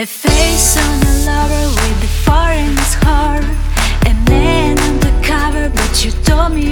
A face on a lover with a foreign heart. A man undercover but you told me